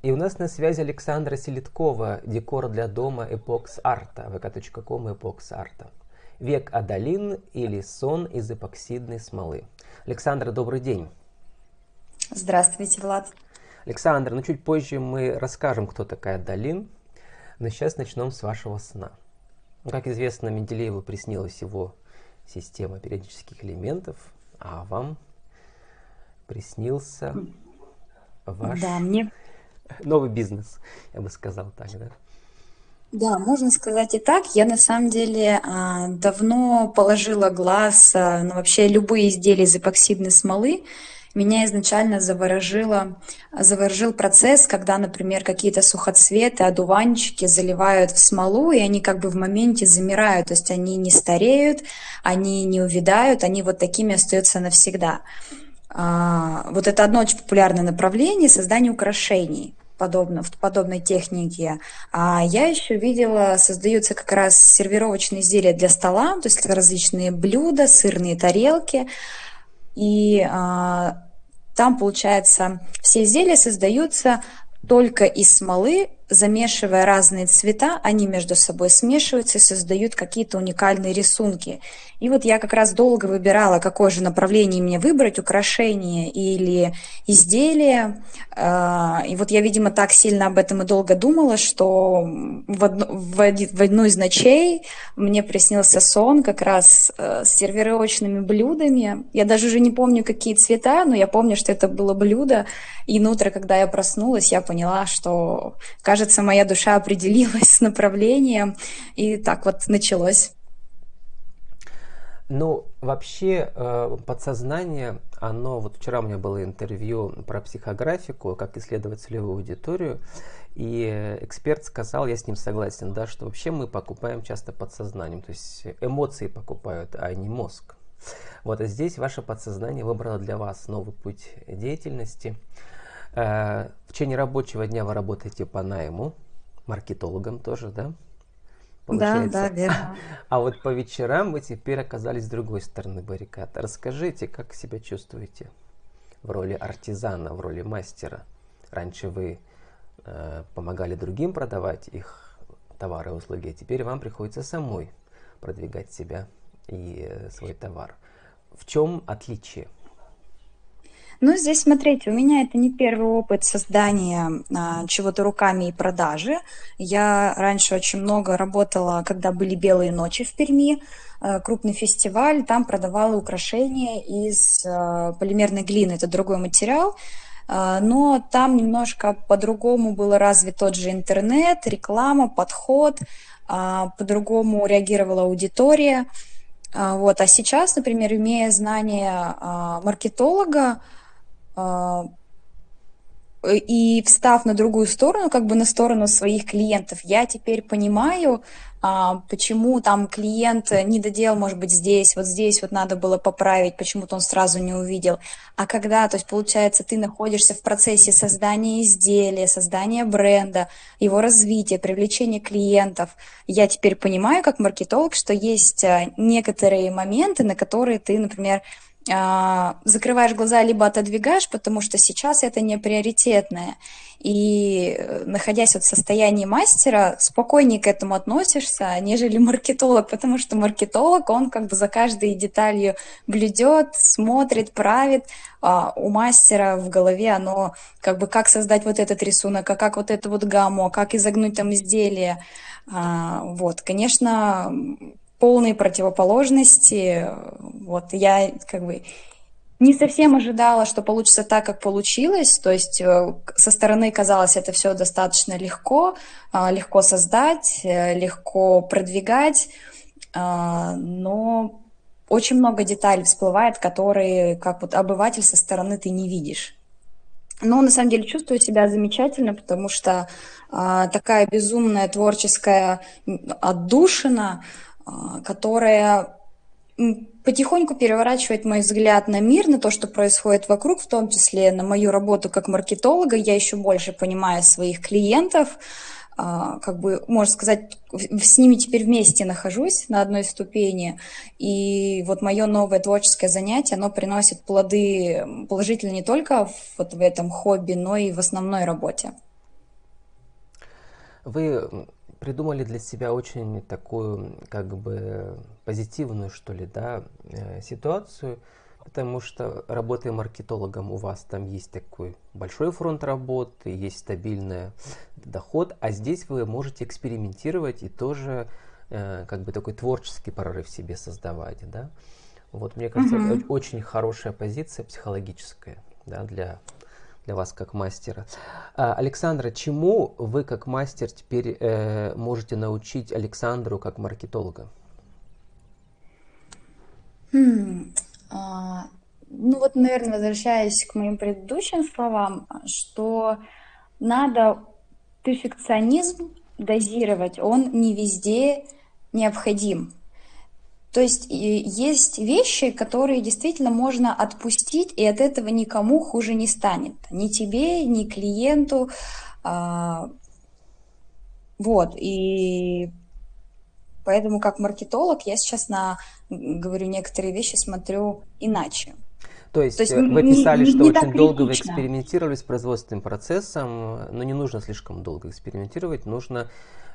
И у нас на связи Александра Селиткова, декор для дома Epox Арта, vk.com Epox Арта. Век Адалин или сон из эпоксидной смолы. Александра, добрый день. Здравствуйте, Влад. Александр, ну чуть позже мы расскажем, кто такая Адалин, но сейчас начнем с вашего сна. Ну, как известно, Менделееву приснилась его система периодических элементов, а вам приснился ваш... Да, мне новый бизнес, я бы сказал так, да? Да, можно сказать и так. Я на самом деле а, давно положила глаз а, на вообще любые изделия из эпоксидной смолы. Меня изначально заворожило, заворожил процесс, когда, например, какие-то сухоцветы, одуванчики заливают в смолу, и они как бы в моменте замирают, то есть они не стареют, они не увядают, они вот такими остаются навсегда. А, вот это одно очень популярное направление создание украшений подобно, в подобной технике. А я еще видела, создаются как раз сервировочные изделия для стола, то есть различные блюда, сырные тарелки. И а, там, получается, все изделия создаются только из смолы, замешивая разные цвета, они между собой смешиваются и создают какие-то уникальные рисунки. И вот я как раз долго выбирала, какое же направление мне выбрать, украшение или изделие. А, и вот я, видимо, так сильно об этом и долго думала, что в, одну, в, одну из ночей мне приснился сон как раз э, с сервировочными блюдами. Я даже уже не помню, какие цвета, но я помню, что это было блюдо. И на утро, когда я проснулась, я поняла, что, кажется, моя душа определилась с направлением. И так вот началось. Ну, вообще э, подсознание, оно, вот вчера у меня было интервью про психографику, как исследовать целевую аудиторию, и эксперт сказал, я с ним согласен, да, что вообще мы покупаем часто подсознанием, то есть эмоции покупают, а не мозг. Вот, а здесь ваше подсознание выбрало для вас новый путь деятельности. Э, в течение рабочего дня вы работаете по найму, маркетологом тоже, да? получается. Да, да, верно. А вот по вечерам вы теперь оказались с другой стороны баррикад. Расскажите, как себя чувствуете в роли артизана, в роли мастера? Раньше вы э, помогали другим продавать их товары и услуги, а теперь вам приходится самой продвигать себя и э, свой товар. В чем отличие? Ну, здесь, смотрите, у меня это не первый опыт создания а, чего-то руками и продажи. Я раньше очень много работала, когда были белые ночи в Перми, а, крупный фестиваль, там продавала украшения из а, полимерной глины, это другой материал. А, но там немножко по-другому был развит тот же интернет, реклама, подход, а, по-другому реагировала аудитория. А, вот. А сейчас, например, имея знания маркетолога, а, и встав на другую сторону, как бы на сторону своих клиентов, я теперь понимаю, а, почему там клиент не доделал, может быть, здесь, вот здесь вот надо было поправить, почему-то он сразу не увидел. А когда, то есть, получается, ты находишься в процессе создания изделия, создания бренда, его развития, привлечения клиентов, я теперь понимаю, как маркетолог, что есть а, некоторые моменты, на которые ты, например, а, закрываешь глаза, либо отодвигаешь, потому что сейчас это не приоритетное. И э, находясь вот в состоянии мастера, спокойнее к этому относишься, нежели маркетолог, потому что маркетолог, он как бы за каждой деталью блюдет, смотрит, правит, а у мастера в голове оно как бы как создать вот этот рисунок, а как вот эту вот гамму, а как изогнуть там изделие. А, вот, конечно, полные противоположности. Вот я как бы не совсем ожидала, что получится так, как получилось. То есть э, со стороны казалось это все достаточно легко, а, легко создать, э, легко продвигать, а, но очень много деталей всплывает, которые, как вот обыватель со стороны ты не видишь. Но на самом деле чувствую себя замечательно, потому что а, такая безумная творческая отдушина, которая потихоньку переворачивает мой взгляд на мир, на то, что происходит вокруг, в том числе на мою работу как маркетолога. Я еще больше понимаю своих клиентов, а, как бы, можно сказать, с ними теперь вместе нахожусь на одной ступени. И вот мое новое творческое занятие, оно приносит плоды положительно не только вот в этом хобби, но и в основной работе. Вы придумали для себя очень такую, как бы, позитивную, что ли, да, э, ситуацию, потому что, работая маркетологом, у вас там есть такой большой фронт работы, есть стабильный доход, а здесь вы можете экспериментировать и тоже э, как бы такой творческий прорыв себе создавать, да. Вот, мне кажется, mm-hmm. это очень хорошая позиция психологическая, да, для для вас как мастера. А, Александра, чему вы как мастер теперь э, можете научить Александру как маркетолога? Hmm. А, ну вот, наверное, возвращаясь к моим предыдущим словам, что надо перфекционизм дозировать, он не везде необходим. То есть есть вещи, которые действительно можно отпустить, и от этого никому хуже не станет. Ни тебе, ни клиенту. А, вот, и поэтому как маркетолог я сейчас на, говорю, некоторые вещи смотрю иначе. То есть, То есть э, вы писали, не, что не очень долго вы экспериментировали с производственным процессом, но не нужно слишком долго экспериментировать, нужно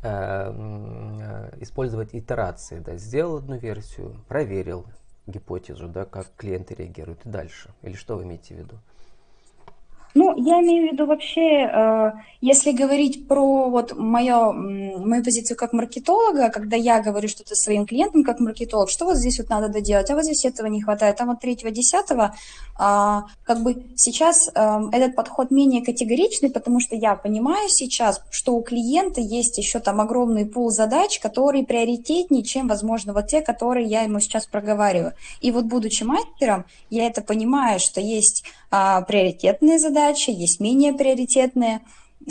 Э, э, использовать итерации. Да, сделал одну версию, проверил гипотезу, да, как клиенты реагируют и дальше. Или что вы имеете в виду? Ну, я имею в виду вообще, э, если говорить про вот мою, мою позицию как маркетолога, когда я говорю что-то своим клиентам как маркетолог, что вот здесь вот надо доделать, а вот здесь этого не хватает, а вот третьего, десятого, а, как бы сейчас э, этот подход менее категоричный, потому что я понимаю сейчас, что у клиента есть еще там огромный пул задач, которые приоритетнее, чем, возможно, вот те, которые я ему сейчас проговариваю. И вот будучи мастером, я это понимаю, что есть а, приоритетные задачи, есть менее приоритетные,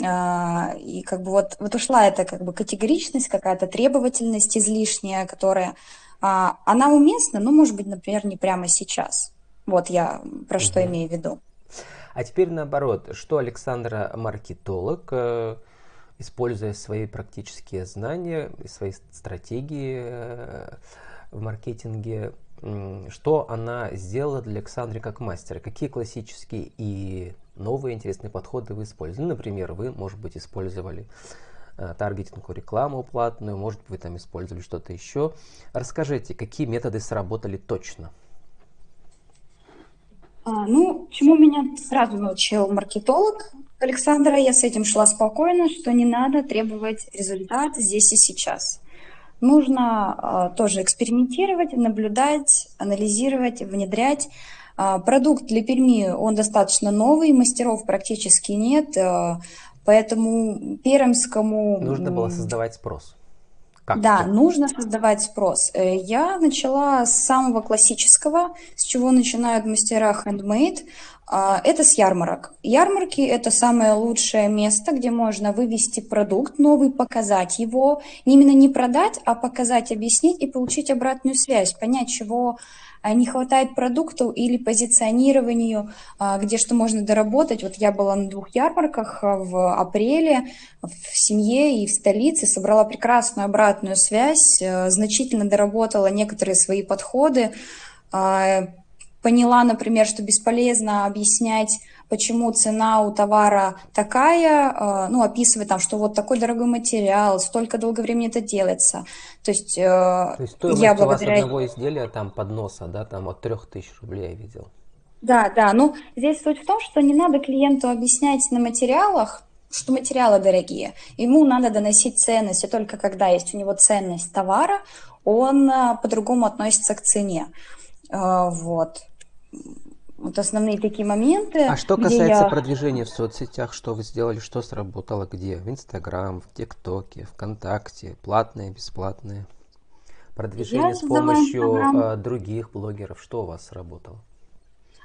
а, и как бы вот, вот ушла эта как бы категоричность, какая-то требовательность излишняя, которая, а, она уместна, но, может быть, например, не прямо сейчас. Вот я про что угу. имею в виду. А теперь наоборот, что Александра маркетолог, э, используя свои практические знания и свои стратегии э, в маркетинге, что она сделала для Александры как мастера? Какие классические и новые интересные подходы вы использовали? Ну, например, вы, может быть, использовали э, таргетинговую рекламу платную, может быть, вы там использовали что-то еще. Расскажите, какие методы сработали точно? А, ну, чему меня сразу научил маркетолог Александра, я с этим шла спокойно, что не надо требовать результат здесь и сейчас. Нужно э, тоже экспериментировать, наблюдать, анализировать, внедрять. Э, продукт для Перми, он достаточно новый, мастеров практически нет, э, поэтому пермскому... Нужно было создавать спрос. Как да, ты? нужно создавать спрос. Э, я начала с самого классического, с чего начинают мастера handmade. А, это с ярмарок. Ярмарки – это самое лучшее место, где можно вывести продукт новый, показать его, именно не продать, а показать, объяснить и получить обратную связь, понять, чего а, не хватает продукту или позиционированию, а, где что можно доработать. Вот я была на двух ярмарках в апреле в семье и в столице, собрала прекрасную обратную связь, э, значительно доработала некоторые свои подходы, поняла, например, что бесполезно объяснять, почему цена у товара такая, э, ну, описывать там, что вот такой дорогой материал, столько долго времени это делается. То есть, э, То есть стоимость я благодаря... у вас одного изделия там подноса, да, там от 3000 рублей я видел. Да, да, ну, здесь суть в том, что не надо клиенту объяснять на материалах, что материалы дорогие. Ему надо доносить ценность, и только когда есть у него ценность товара, он э, по-другому относится к цене. Вот вот основные такие моменты. А что касается я... продвижения в соцсетях, что вы сделали, что сработало где? В Инстаграм, в ТикТоке, ВКонтакте, платные, бесплатные? Продвижение я с помощью Instagram. А, других блогеров, что у вас сработало?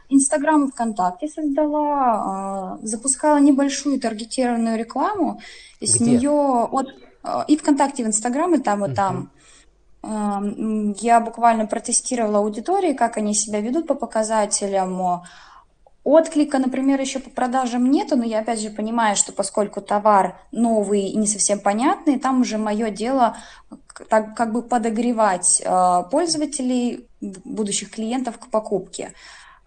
Инстаграм и ВКонтакте создала, э, запускала небольшую таргетированную рекламу, и с нее от и ВКонтакте, и в Инстаграм, и там, и uh-huh. там я буквально протестировала аудитории, как они себя ведут по показателям. Отклика, например, еще по продажам нету, но я опять же понимаю, что поскольку товар новый и не совсем понятный, там уже мое дело так, как бы подогревать а, пользователей, будущих клиентов к покупке.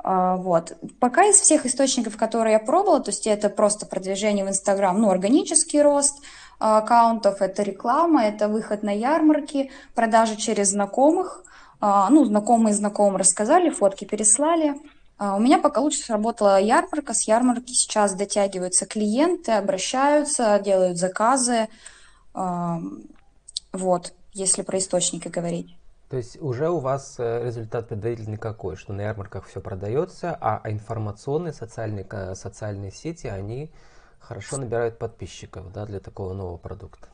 А, вот. Пока из всех источников, которые я пробовала, то есть это просто продвижение в Инстаграм, ну, органический рост а, аккаунтов, это реклама, это выход на ярмарки, продажи через знакомых, а, ну, знакомые знакомым рассказали, фотки переслали. У меня пока лучше сработала ярмарка. С ярмарки сейчас дотягиваются клиенты, обращаются, делают заказы. Вот, если про источники говорить. То есть уже у вас э, результат предварительный какой, что на ярмарках все продается, а информационные социальные, социальные сети, они хорошо набирают подписчиков да, для такого нового продукта?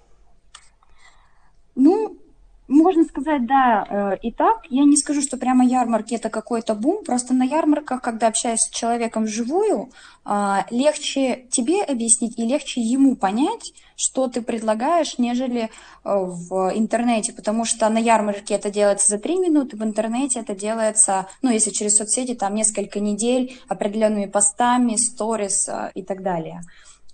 Можно сказать, да, э, и так. Я не скажу, что прямо ярмарки это какой-то бум. Просто на ярмарках, когда общаешься с человеком вживую, а, легче тебе объяснить и легче ему понять, что ты предлагаешь, нежели э, в интернете. Потому что на ярмарке это делается за три минуты, в интернете это делается, ну, если через соцсети, там несколько недель определенными постами, сторис э, и так далее.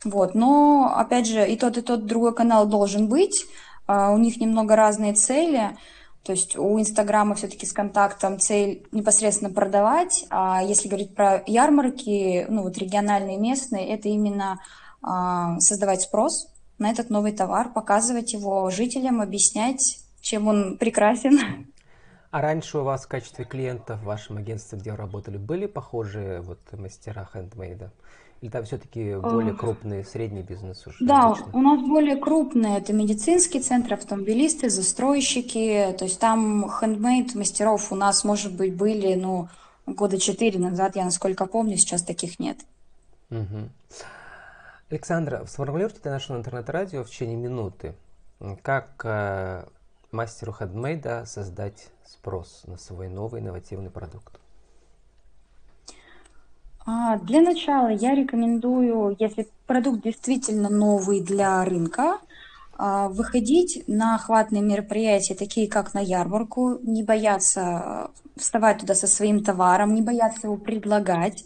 Вот. Но, опять же, и тот, и тот другой канал должен быть. А, у них немного разные цели. То есть у Инстаграма все-таки с контактом цель непосредственно продавать, а если говорить про ярмарки, ну вот региональные, местные, это именно а, создавать спрос на этот новый товар, показывать его жителям, объяснять, чем он прекрасен. А раньше у вас в качестве клиентов в вашем агентстве, где вы работали, были похожие вот мастера хендмейда? Или там все-таки более крупный, средний бизнес уже? Да, различный? у нас более крупные. Это медицинский центр, автомобилисты, застройщики. То есть там хендмейд мастеров у нас, может быть, были, ну, года четыре назад, я насколько помню, сейчас таких нет. Угу. Александра, сформулируйте для нашего интернет-радио в течение минуты, как э, мастеру хендмейда создать спрос на свой новый инновативный продукт. А, для начала я рекомендую, если продукт действительно новый для рынка, выходить на охватные мероприятия, такие как на ярмарку, не бояться вставать туда со своим товаром, не бояться его предлагать,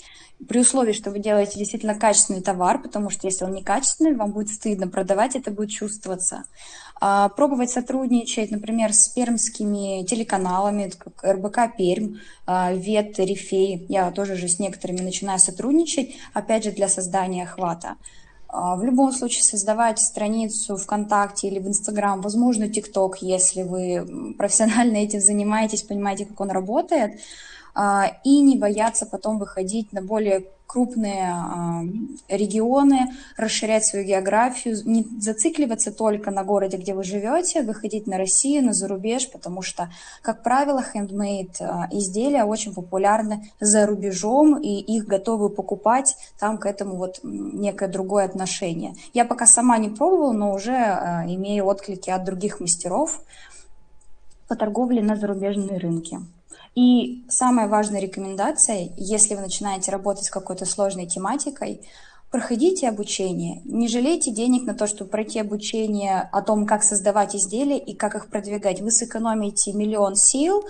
при условии, что вы делаете действительно качественный товар, потому что если он некачественный, вам будет стыдно продавать, это будет чувствоваться. А, пробовать сотрудничать, например, с пермскими телеканалами, как РБК Пермь, а, ВЕТ, Рифей. Я тоже же с некоторыми начинаю сотрудничать, опять же, для создания охвата. А, в любом случае создавать страницу ВКонтакте или в Инстаграм, возможно, ТикТок, если вы профессионально этим занимаетесь, понимаете, как он работает – а, и не бояться потом выходить на более крупные а, регионы, расширять свою географию, не зацикливаться только на городе, где вы живете, выходить на Россию, на зарубеж, потому что, как правило, handmade а, изделия очень популярны за рубежом, и их готовы покупать, там к этому вот некое другое отношение. Я пока сама не пробовала, но уже имею отклики от других мастеров по торговле на зарубежные рынки. И самая важная рекомендация, если вы начинаете работать с какой-то сложной тематикой, проходите обучение. Не жалейте денег на то, чтобы пройти обучение о том, как создавать изделия и как их продвигать. Вы сэкономите миллион сил,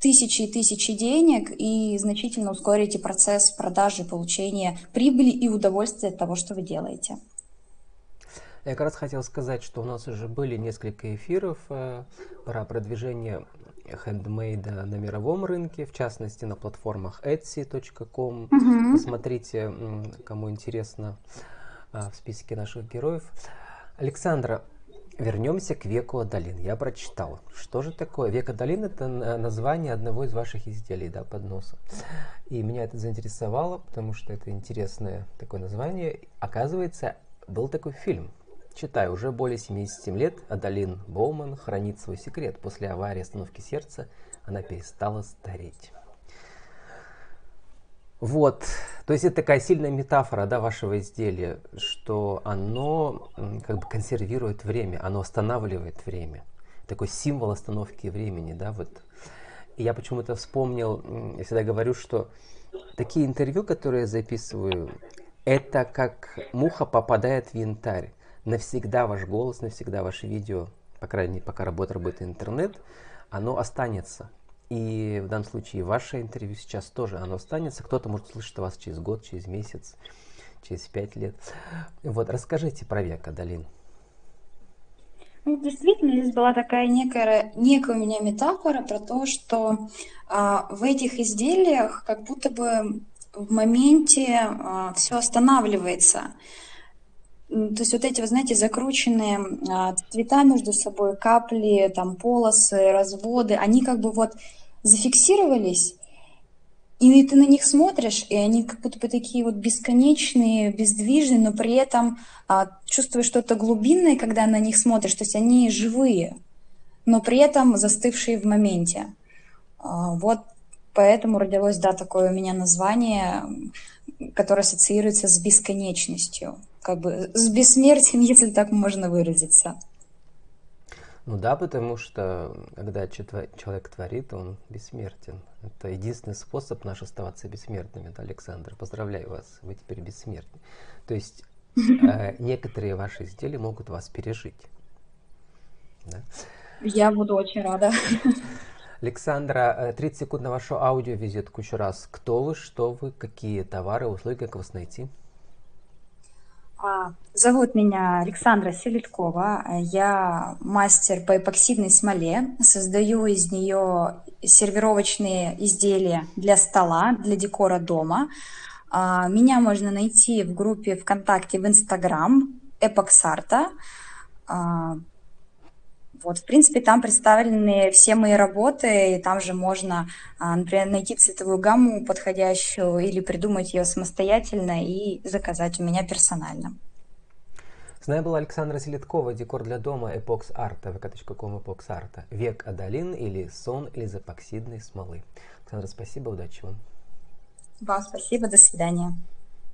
тысячи и тысячи денег и значительно ускорите процесс продажи, получения прибыли и удовольствия от того, что вы делаете. Я как раз хотел сказать, что у нас уже были несколько эфиров э, про продвижение хендмейда на мировом рынке, в частности на платформах etsy.com. Угу. Посмотрите, кому интересно а, в списке наших героев. Александра, вернемся к веку Адалин. Я прочитал. Что же такое? Век Адалин это название одного из ваших изделий, да, подноса. И меня это заинтересовало, потому что это интересное такое название. Оказывается, был такой фильм Читаю, уже более 77 лет Адалин Боуман хранит свой секрет. После аварии остановки сердца она перестала стареть. Вот, то есть это такая сильная метафора да, вашего изделия, что оно как бы консервирует время, оно останавливает время. Такой символ остановки времени, да, вот. И я почему-то вспомнил, я всегда говорю, что такие интервью, которые я записываю, это как муха попадает в янтарь навсегда ваш голос, навсегда ваше видео, по крайней мере, пока работает, работает интернет, оно останется. И в данном случае ваше интервью сейчас тоже оно останется. Кто-то может слышать вас через год, через месяц, через пять лет. Вот, расскажите про века, Долин. Ну, действительно, здесь была такая некая, некая у меня метафора про то, что а, в этих изделиях как будто бы в моменте а, все останавливается. То есть вот эти, вы знаете, закрученные а, цвета между собой, капли, там полосы, разводы, они как бы вот зафиксировались, и ты на них смотришь, и они как будто бы такие вот бесконечные, бездвижные, но при этом а, чувствуешь что-то глубинное, когда на них смотришь. То есть они живые, но при этом застывшие в моменте. А, вот поэтому родилось, да, такое у меня название, которое ассоциируется с бесконечностью, как бы с бессмертием, если так можно выразиться. Ну да, потому что когда человек творит, он бессмертен. Это единственный способ наш оставаться бессмертными, да, Александр? Поздравляю вас, вы теперь бессмертны. То есть э, некоторые ваши изделия могут вас пережить. Да? Я буду очень рада. Александра, 30 э, секунд на вашу аудиовизитку еще раз. Кто вы, что вы, какие товары, услуги, как вас найти? А, зовут меня Александра Селиткова. Я мастер по эпоксидной смоле. Создаю из нее сервировочные изделия для стола, для декора дома. А, меня можно найти в группе ВКонтакте в Инстаграм Эпоксарта. А, вот, в принципе, там представлены все мои работы, и там же можно, например, найти цветовую гамму подходящую или придумать ее самостоятельно и заказать у меня персонально. С нами была Александра Селиткова, декор для дома, эпокс арта, vk.com эпокс арта, век адалин или сон из эпоксидной смолы. Александра, спасибо, удачи вам. Вам спасибо, до свидания.